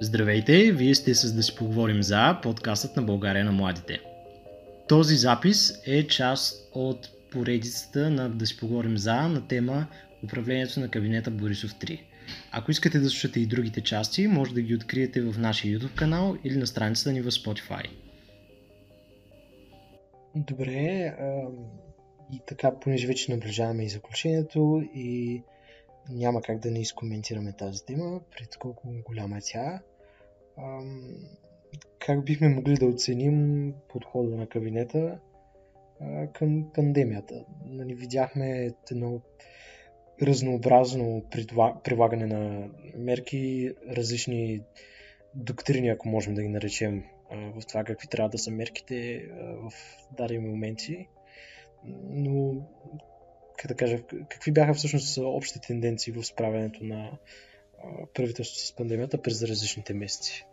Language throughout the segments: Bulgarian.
Здравейте, вие сте с Да си поговорим за подкастът на България на младите. Този запис е част от поредицата на Да си поговорим за на тема управлението на кабинета Борисов 3. Ако искате да слушате и другите части, може да ги откриете в нашия YouTube канал или на страницата ни в Spotify. Добре, и така, понеже вече наближаваме и заключението и няма как да не изкоментираме тази тема, пред колко голяма е тя. Как бихме могли да оценим подхода на кабинета към пандемията? Нали, видяхме едно разнообразно прилагане на мерки, различни доктрини, ако можем да ги наречем, в това какви трябва да са мерките в дадени моменти. Но, как да кажа, какви бяха всъщност общите тенденции в справянето на правителството с пандемията през различните месеци?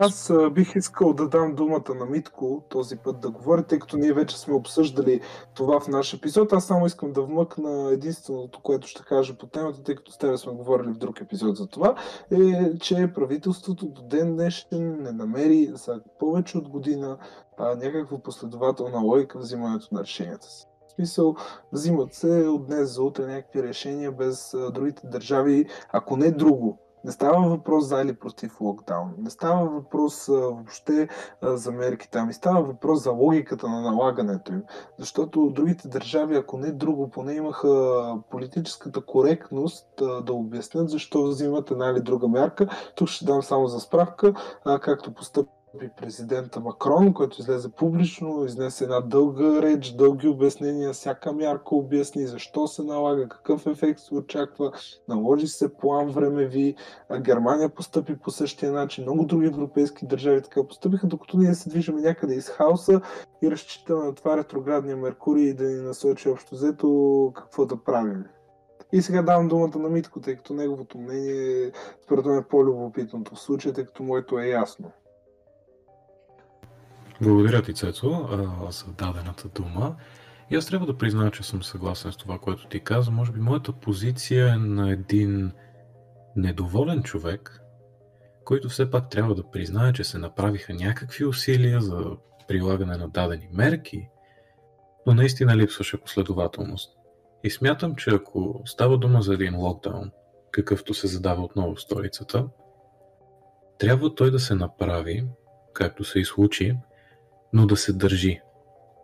Аз бих искал да дам думата на Митко този път да говори, тъй като ние вече сме обсъждали това в наш епизод. Аз само искам да вмъкна единственото, което ще кажа по темата, тъй като с тебе сме говорили в друг епизод за това, е, че правителството до ден днешен не намери за повече от година а, някаква последователна логика в взимането на решенията си. Смисъл, взимат се от днес за утре някакви решения без а, другите държави, ако не друго, не става въпрос за или против локдаун. Не става въпрос а, въобще а, за мерки там. И става въпрос за логиката на налагането им. Защото другите държави, ако не друго, поне имаха политическата коректност а, да обяснят защо взимат една или друга мярка. Тук ще дам само за справка, а, както постъпи при президента Макрон, който излезе публично, изнесе една дълга реч, дълги обяснения, всяка мярка обясни защо се налага, какъв ефект се очаква, наложи се план времеви, Германия постъпи по същия начин, много други европейски държави така постъпиха, докато ние се движим някъде из хаоса и разчитаме на това ретроградния Меркурий и да ни насочи общо взето какво да правим. И сега давам думата на Митко, тъй като неговото мнение според мен е по-любопитното в случая, тъй като моето е ясно. Благодаря ти, Цецо, за дадената дума. И аз трябва да призная, че съм съгласен с това, което ти каза. Може би моята позиция е на един недоволен човек, който все пак трябва да признае, че се направиха някакви усилия за прилагане на дадени мерки, но наистина липсваше последователност. И смятам, че ако става дума за един локдаун, какъвто се задава отново в столицата, трябва той да се направи, както се и случи, но да се държи.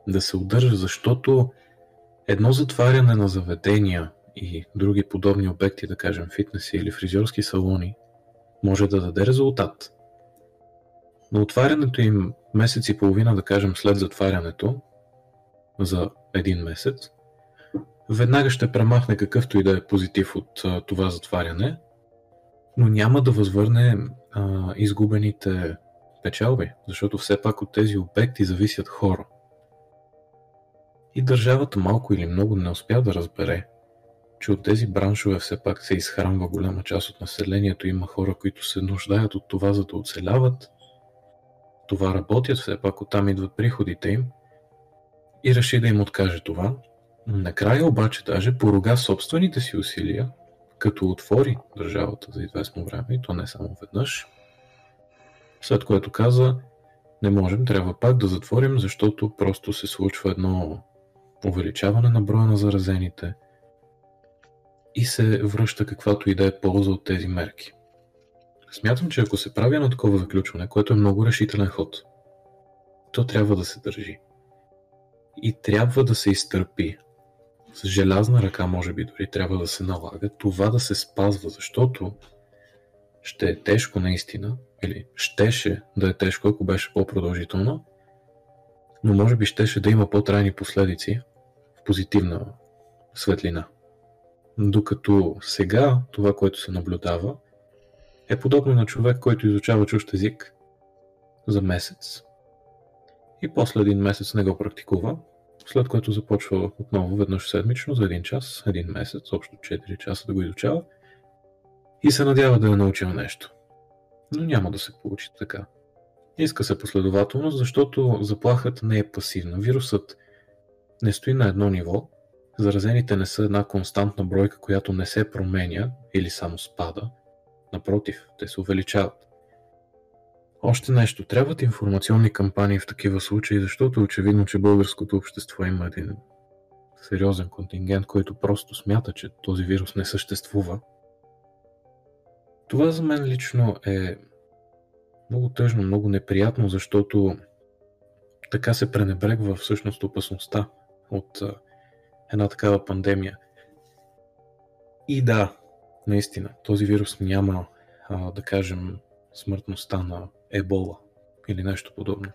Да се удържа, защото едно затваряне на заведения и други подобни обекти, да кажем фитнеси или фризьорски салони, може да даде резултат. Но отварянето им месец и половина, да кажем след затварянето, за един месец, веднага ще премахне какъвто и да е позитив от а, това затваряне, но няма да възвърне а, изгубените печалби, защото все пак от тези обекти зависят хора. И държавата малко или много не успя да разбере, че от тези браншове все пак се изхранва голяма част от населението. Има хора, които се нуждаят от това, за да оцеляват. Това работят, все пак оттам идват приходите им. И реши да им откаже това. Накрая обаче даже порога собствените си усилия, като отвори държавата за известно време, и то не само веднъж, след което каза, не можем, трябва пак да затворим, защото просто се случва едно увеличаване на броя на заразените и се връща каквато и да е полза от тези мерки. Смятам, че ако се прави едно такова заключване, което е много решителен ход, то трябва да се държи. И трябва да се изтърпи. С желязна ръка, може би, дори трябва да се налага това да се спазва, защото ще е тежко наистина, или щеше да е тежко, ако беше по-продължително, но може би щеше да има по-трайни последици в позитивна светлина. Докато сега това, което се наблюдава, е подобно на човек, който изучава чужд език за месец. И после един месец не го практикува, след което започва отново веднъж седмично за един час, един месец, общо 4 часа да го изучава и се надява да е научил нещо но няма да се получи така. Иска се последователност, защото заплахата не е пасивна. Вирусът не стои на едно ниво, заразените не са една константна бройка, която не се променя или само спада, Напротив, те се увеличават. Още нещо. Трябват информационни кампании в такива случаи, защото очевидно, че българското общество има един сериозен контингент, който просто смята, че този вирус не съществува. Това за мен лично е много тъжно, много неприятно, защото така се пренебрегва всъщност опасността от една такава пандемия. И да, наистина, този вирус няма, а, да кажем, смъртността на ебола или нещо подобно.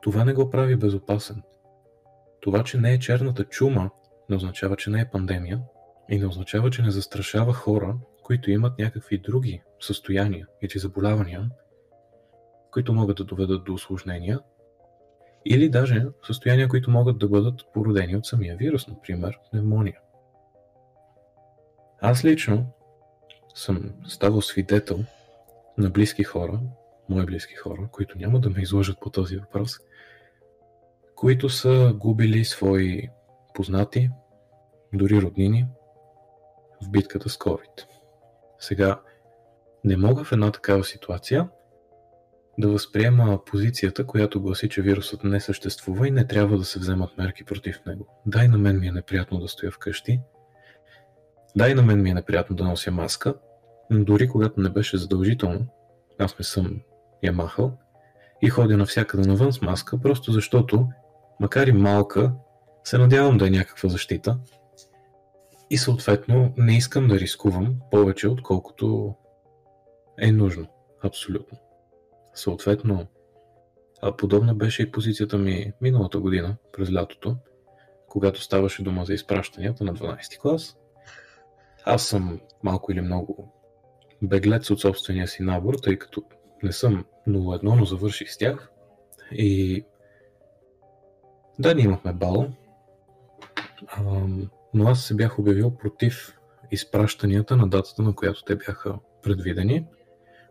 Това не го прави безопасен. Това, че не е черната чума, не означава, че не е пандемия и не означава, че не застрашава хора, които имат някакви други състояния или заболявания, които могат да доведат до осложнения, или даже състояния, които могат да бъдат породени от самия вирус, например пневмония. Аз лично съм ставал свидетел на близки хора, мои близки хора, които няма да ме изложат по този въпрос, които са губили свои познати, дори роднини, в битката с COVID. Сега, не мога в една такава ситуация да възприема позицията, която гласи, че вирусът не съществува и не трябва да се вземат мерки против него. Дай на мен ми е неприятно да стоя вкъщи, дай на мен ми е неприятно да нося маска, но дори когато не беше задължително, аз не съм я махал и ходя навсякъде навън с маска, просто защото, макар и малка, се надявам да е някаква защита и съответно не искам да рискувам повече, отколкото е нужно. Абсолютно. Съответно, а подобна беше и позицията ми миналата година, през лятото, когато ставаше дума за изпращанията на 12 клас. Аз съм малко или много беглец от собствения си набор, тъй като не съм 0-1, но завърших с тях. И да, ние имахме бал, но аз се бях обявил против изпращанията на датата, на която те бяха предвидени,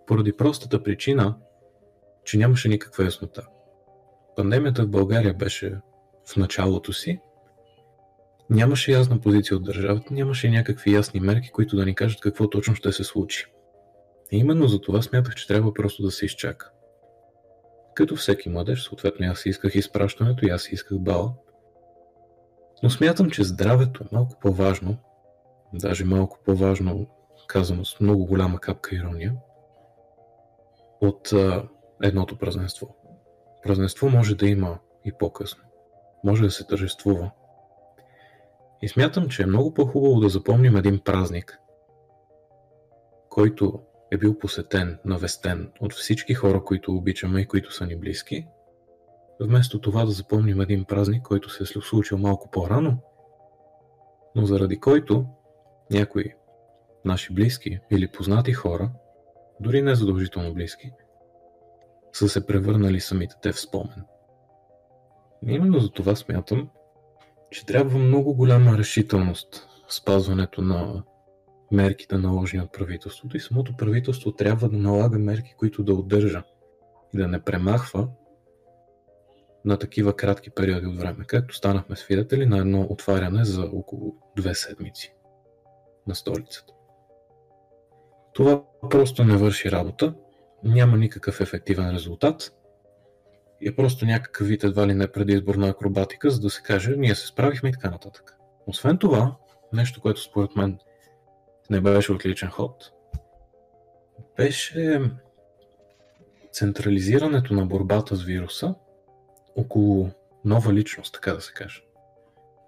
поради простата причина, че нямаше никаква яснота. Пандемията в България беше в началото си, нямаше ясна позиция от държавата, нямаше някакви ясни мерки, които да ни кажат какво точно ще се случи. И именно за това смятах, че трябва просто да се изчака. Като всеки младеж, съответно аз исках изпращането и аз исках бала. Но смятам, че здравето е малко по-важно, даже малко по-важно, казано с много голяма капка ирония, от а, едното празненство. Празненство може да има и по-късно. Може да се тържествува. И смятам, че е много по-хубаво да запомним един празник, който е бил посетен, навестен от всички хора, които обичаме и които са ни близки, вместо това да запомним един празник, който се е случил малко по-рано, но заради който някои наши близки или познати хора, дори не задължително близки, са се превърнали самите те в спомен. Именно за това смятам, че трябва много голяма решителност в спазването на мерките наложени от правителството и самото правителство трябва да налага мерки, които да удържа и да не премахва на такива кратки периоди от време, както станахме свидетели на едно отваряне за около две седмици на столицата. Това просто не върши работа, няма никакъв ефективен резултат и е просто някакъв вид едва ли не предизборна акробатика, за да се каже, ние се справихме и така нататък. Освен това, нещо, което според мен не беше отличен ход, беше централизирането на борбата с вируса около нова личност, така да се каже.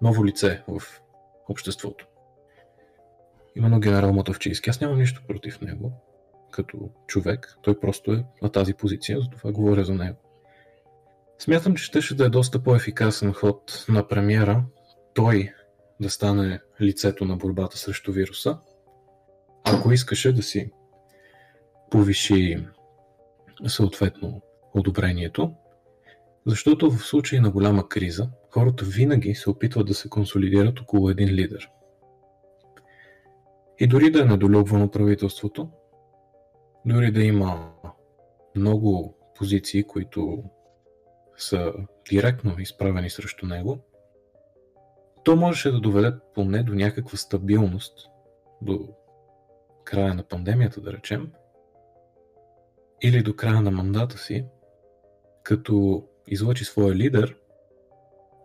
Ново лице в обществото. Именно генерал Мотовчийски. Аз нямам нищо против него като човек. Той просто е на тази позиция, затова говоря за него. Смятам, че ще да е доста по-ефикасен ход на премиера той да стане лицето на борбата срещу вируса, ако искаше да си повиши съответно одобрението, защото в случай на голяма криза хората винаги се опитват да се консолидират около един лидер. И дори да е недолюбвано правителството, дори да има много позиции, които са директно изправени срещу него, то можеше да доведе поне до някаква стабилност, до края на пандемията, да речем, или до края на мандата си, като излъчи своя лидер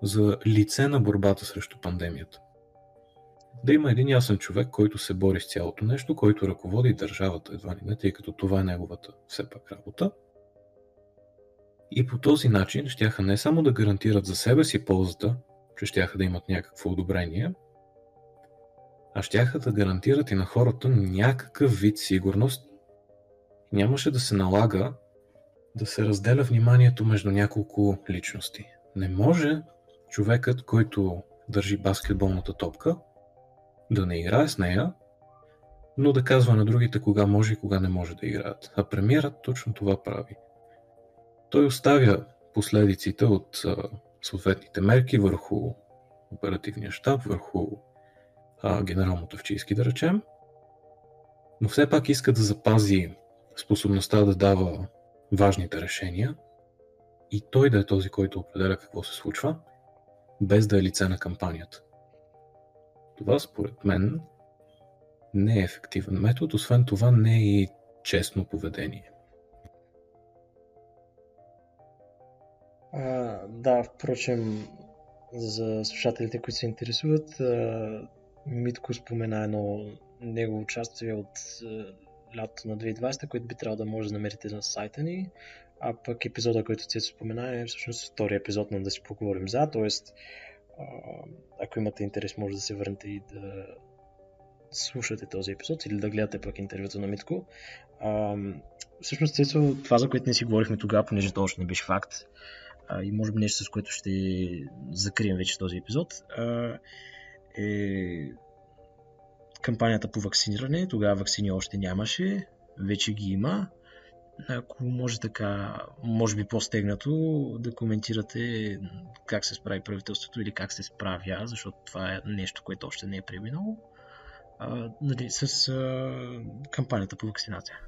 за лице на борбата срещу пандемията. Да има един ясен човек, който се бори с цялото нещо, който ръководи държавата, едва ли не, тъй като това е неговата все пак работа. И по този начин щяха не само да гарантират за себе си ползата, че щяха да имат някакво одобрение, а щяха да гарантират и на хората някакъв вид сигурност. Нямаше да се налага да се разделя вниманието между няколко личности. Не може човекът, който държи баскетболната топка, да не играе с нея, но да казва на другите кога може и кога не може да играят. А премиерът точно това прави. Той оставя последиците от съответните мерки върху оперативния щаб, върху а, генерал Мотовчийски, да речем, но все пак иска да запази способността да дава важните решения и той да е този, който определя какво се случва, без да е лице на кампанията. Това според мен не е ефективен метод, освен това не е и честно поведение. А, да, впрочем, за слушателите, които се интересуват, Митко спомена едно негово участие от лято на 2020, което би трябвало да може да намерите на сайта ни. А пък епизода, който Цецо спомена е всъщност втори епизод на да си поговорим за, т.е. ако имате интерес, може да се върнете и да слушате този епизод или да гледате пък интервюто на Митко. А, всъщност, Цецо, това, за което не си говорихме тогава, понеже то още не беше факт, а, и може би нещо, с което ще закрием вече този епизод, а, е кампанията по вакциниране. Тогава вакцини още нямаше, вече ги има. Ако може така, може би по-стегнато, да коментирате как се справи правителството или как се справя, защото това е нещо, което още не е преминало, нали, с а, кампанията по вакцинация.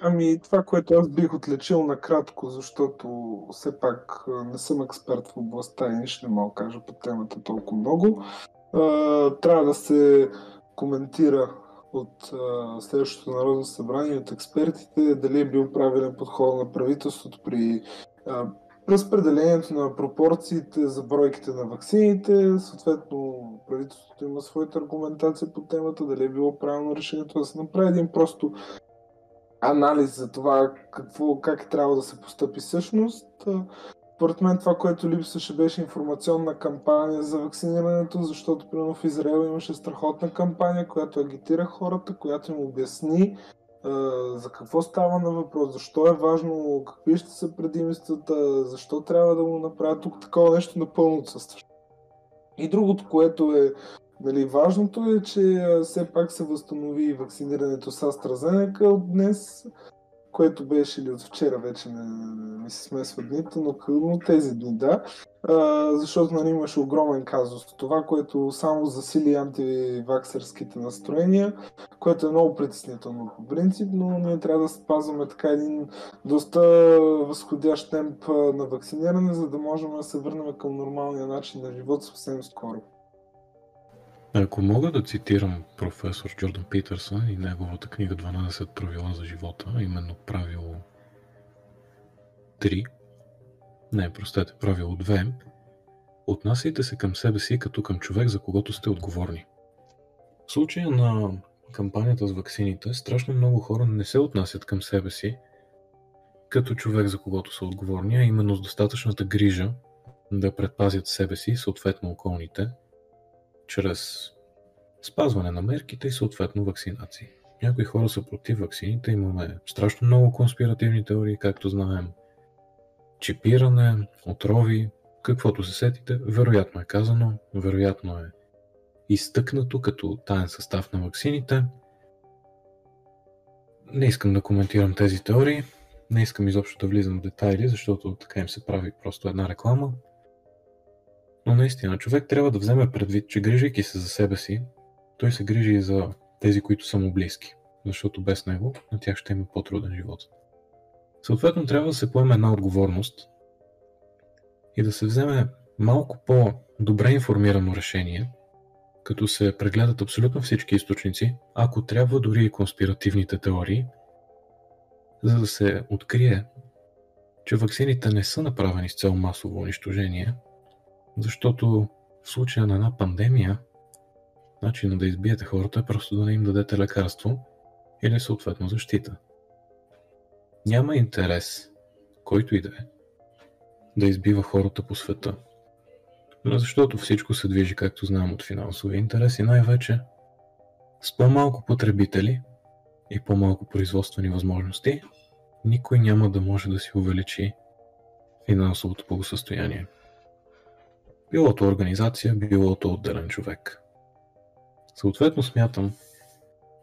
Ами, това, което аз бих отличил накратко, защото все пак не съм експерт в областта и нищо не мога да кажа по темата толкова много. Трябва да се коментира от следващото Народно събрание, от експертите, дали е бил правилен подход на правителството при разпределението на пропорциите за бройките на вакцините. Съответно, правителството има своята аргументация по темата, дали е било правилно решението да се направи един просто анализ за това какво, как трябва да се постъпи всъщност. Според мен това, което липсваше беше информационна кампания за вакцинирането, защото примерно в Израел имаше страхотна кампания, която агитира хората, която им обясни за какво става на въпрос, защо е важно, какви ще са предимствата, защо трябва да го направят. Тук такова нещо напълно отсъстваше. И другото, което е Нали, важното е, че все пак се възстанови вакцинирането с AstraZeneca от днес, което беше ли от вчера вече не, ми се смесва дните, но, но тези дни, да. А, защото нали, имаше огромен казус. Това, което само засили антиваксерските настроения, което е много притеснително по принцип, но ние трябва да спазваме така един доста възходящ темп на вакциниране, за да можем да се върнем към нормалния начин на живот съвсем скоро. Ако мога да цитирам професор Джордан Питърсън и неговата книга 12 правила за живота, именно правило 3, не, простете, правило 2, отнасяйте се към себе си като към човек, за когото сте отговорни. В случая на кампанията с ваксините, страшно много хора не се отнасят към себе си като човек, за когото са отговорни, а именно с достатъчната грижа да предпазят себе си, съответно околните, чрез спазване на мерките и съответно вакцинации. Някои хора са против вакцините, имаме страшно много конспиративни теории, както знаем. Чипиране, отрови, каквото се сетите, вероятно е казано, вероятно е изтъкнато като таен състав на вакцините. Не искам да коментирам тези теории, не искам изобщо да влизам в детайли, защото така им се прави просто една реклама. Но наистина, човек трябва да вземе предвид, че грижайки се за себе си, той се грижи и за тези, които са му близки, защото без него на тях ще има по-труден живот. Съответно, трябва да се поеме една отговорност и да се вземе малко по-добре информирано решение, като се прегледат абсолютно всички източници, ако трябва дори и конспиративните теории, за да се открие, че ваксините не са направени с цел масово унищожение, защото в случая на една пандемия, начинът да избиете хората е просто да не им дадете лекарство или съответно защита. Няма интерес, който и да е, да избива хората по света. Но защото всичко се движи, както знаем, от финансови интереси, най-вече с по-малко потребители и по-малко производствени възможности, никой няма да може да си увеличи финансовото благосъстояние. Билото организация, билото отделен човек. Съответно смятам,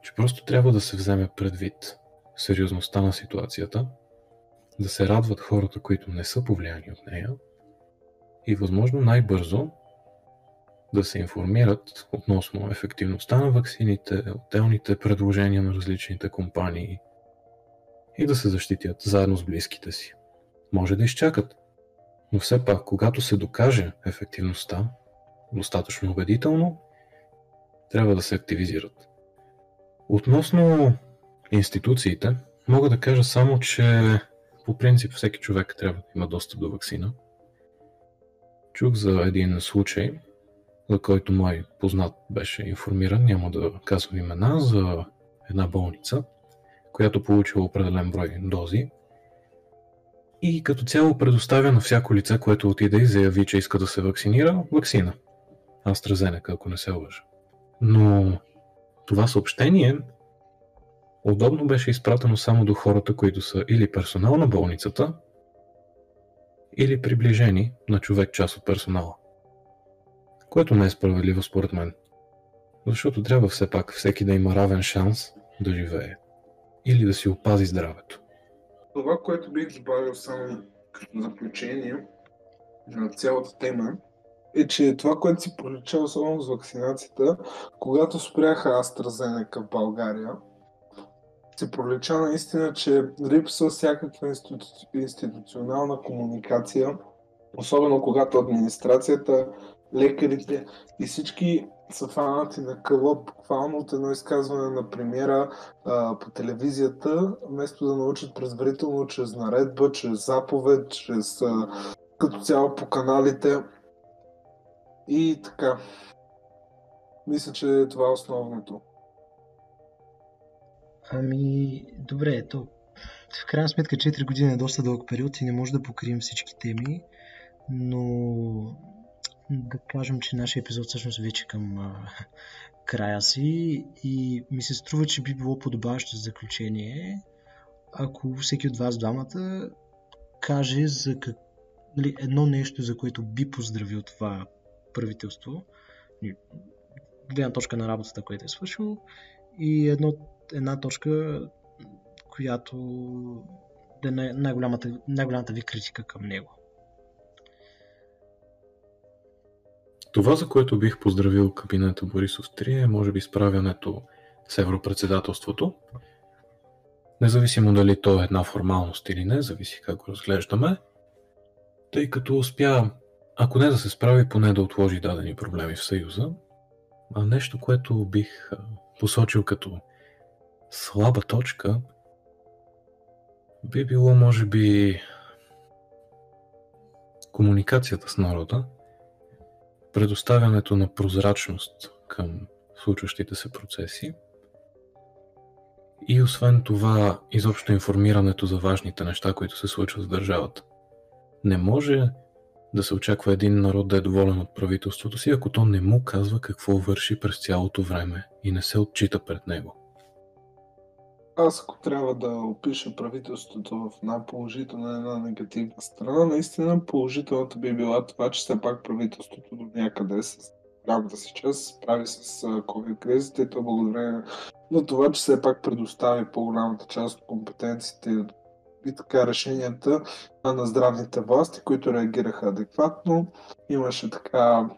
че просто трябва да се вземе предвид сериозността на ситуацията, да се радват хората, които не са повлияни от нея и възможно най-бързо да се информират относно ефективността на ваксините, отделните предложения на различните компании и да се защитят заедно с близките си. Може да изчакат, но все пак, когато се докаже ефективността достатъчно убедително, трябва да се активизират. Относно институциите, мога да кажа само, че по принцип всеки човек трябва да има достъп до вакцина. Чух за един случай, за който мой познат беше информиран, няма да казвам имена, за една болница, която получила определен брой дози и като цяло предоставя на всяко лице, което отиде и заяви, че иска да се вакцинира, вакцина. AstraZeneca, ако не се лъжа. Но това съобщение удобно беше изпратено само до хората, които са или персонал на болницата, или приближени на човек част от персонала. Което не е справедливо според мен. Защото трябва все пак всеки да има равен шанс да живее. Или да си опази здравето. Това, което бих добавил само като заключение на цялата тема, е, че това, което си пролича особено с вакцинацията, когато спряха AstraZeneca в България, се пролича наистина, че липсва всякаква институ... институционална комуникация, особено когато администрацията, лекарите и всички са фанати на кълъп, буквално от едно изказване на премиера а, по телевизията, вместо да научат предварително чрез наредба, чрез заповед, чрез а, като цяло по каналите. И така. Мисля, че това е основното. Ами, добре, то в крайна сметка 4 години е доста дълъг период и не може да покрием всички теми, но да кажем, че нашия епизод всъщност вече към а, края си и ми се струва, че би било подобаващо заключение, ако всеки от вас двамата каже за как, нали, едно нещо, за което би поздравил това правителство, гледна точка на работата, която е свършил, и едно, една точка, която да е най-голямата, най-голямата ви критика към него. Това, за което бих поздравил кабинета Борисов 3 е може би справянето с европредседателството. Независимо дали то е една формалност или не, зависи как го разглеждаме, тъй като успя, ако не да се справи, поне да отложи дадени проблеми в Съюза. А нещо, което бих посочил като слаба точка, би било, може би, комуникацията с народа, предоставянето на прозрачност към случващите се процеси и освен това изобщо информирането за важните неща, които се случват в държавата. Не може да се очаква един народ да е доволен от правителството си, ако то не му казва какво върши през цялото време и не се отчита пред него. Аз ако трябва да опиша правителството в най-положителна и една негативна страна, наистина положителната би била това, че все пак правителството до някъде с голямата си част справи с COVID-кризата и то благодарение на това, че все пак предостави по-голямата част от компетенциите и така решенията на здравните власти, които реагираха адекватно. Имаше така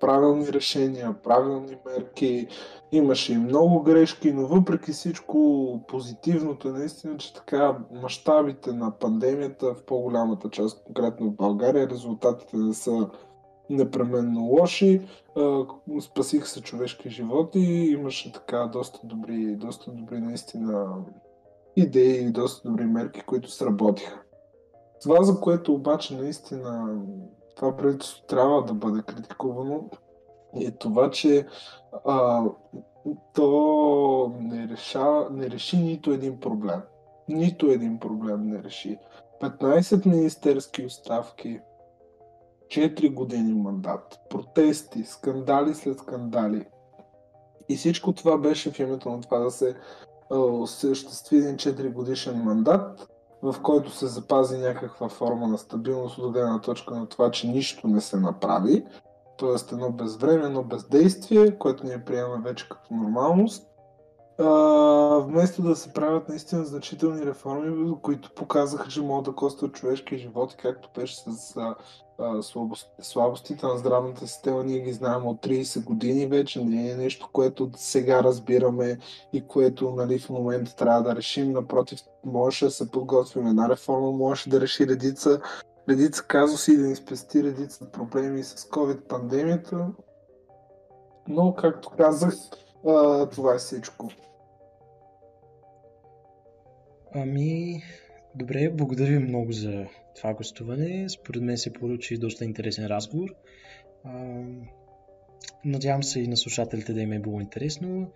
правилни решения, правилни мерки, имаше и много грешки, но въпреки всичко позитивното е наистина, че така мащабите на пандемията в по-голямата част, конкретно в България, резултатите не са непременно лоши. А, спасиха се човешки животи, имаше така доста добри, доста добри наистина идеи и доста добри мерки, които сработиха. Това, за което обаче наистина това правителство трябва да бъде критикувано, е това, че а, то не, реша, не реши нито един проблем. Нито един проблем не реши. 15 министерски оставки, 4 години мандат, протести, скандали след скандали. И всичко това беше в името на това да се осъществи един 4 годишен мандат, в който се запази някаква форма на стабилност от гледна точка на това, че нищо не се направи, т.е. едно безвременно бездействие, което ние приемаме вече като нормалност, а, вместо да се правят наистина значителни реформи, които показаха, че могат да костват човешки животи, както беше с слабостите на здравната система, ние ги знаем от 30 години вече, не е нещо, което сега разбираме и което нали, в момента трябва да решим. Напротив, можеше да се подготвим една реформа, можеше да реши редица, редица казуси и да ни спести редица проблеми с COVID-пандемията. Но, както казах, това е всичко. Ами, добре, благодаря ви много за това гостуване. Според мен се получи доста интересен разговор. Надявам се и на слушателите да им е било интересно.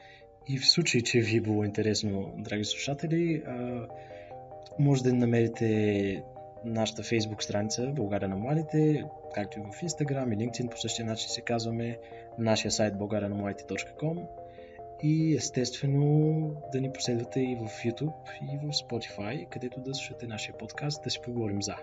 И в случай, че ви е било интересно, драги слушатели, може да намерите нашата фейсбук страница България на младите, както и в Instagram и LinkedIn по същия начин се казваме, нашия сайт българянамладите.com и естествено да ни последвате и в YouTube и в Spotify, където да слушате нашия подкаст, да си поговорим за.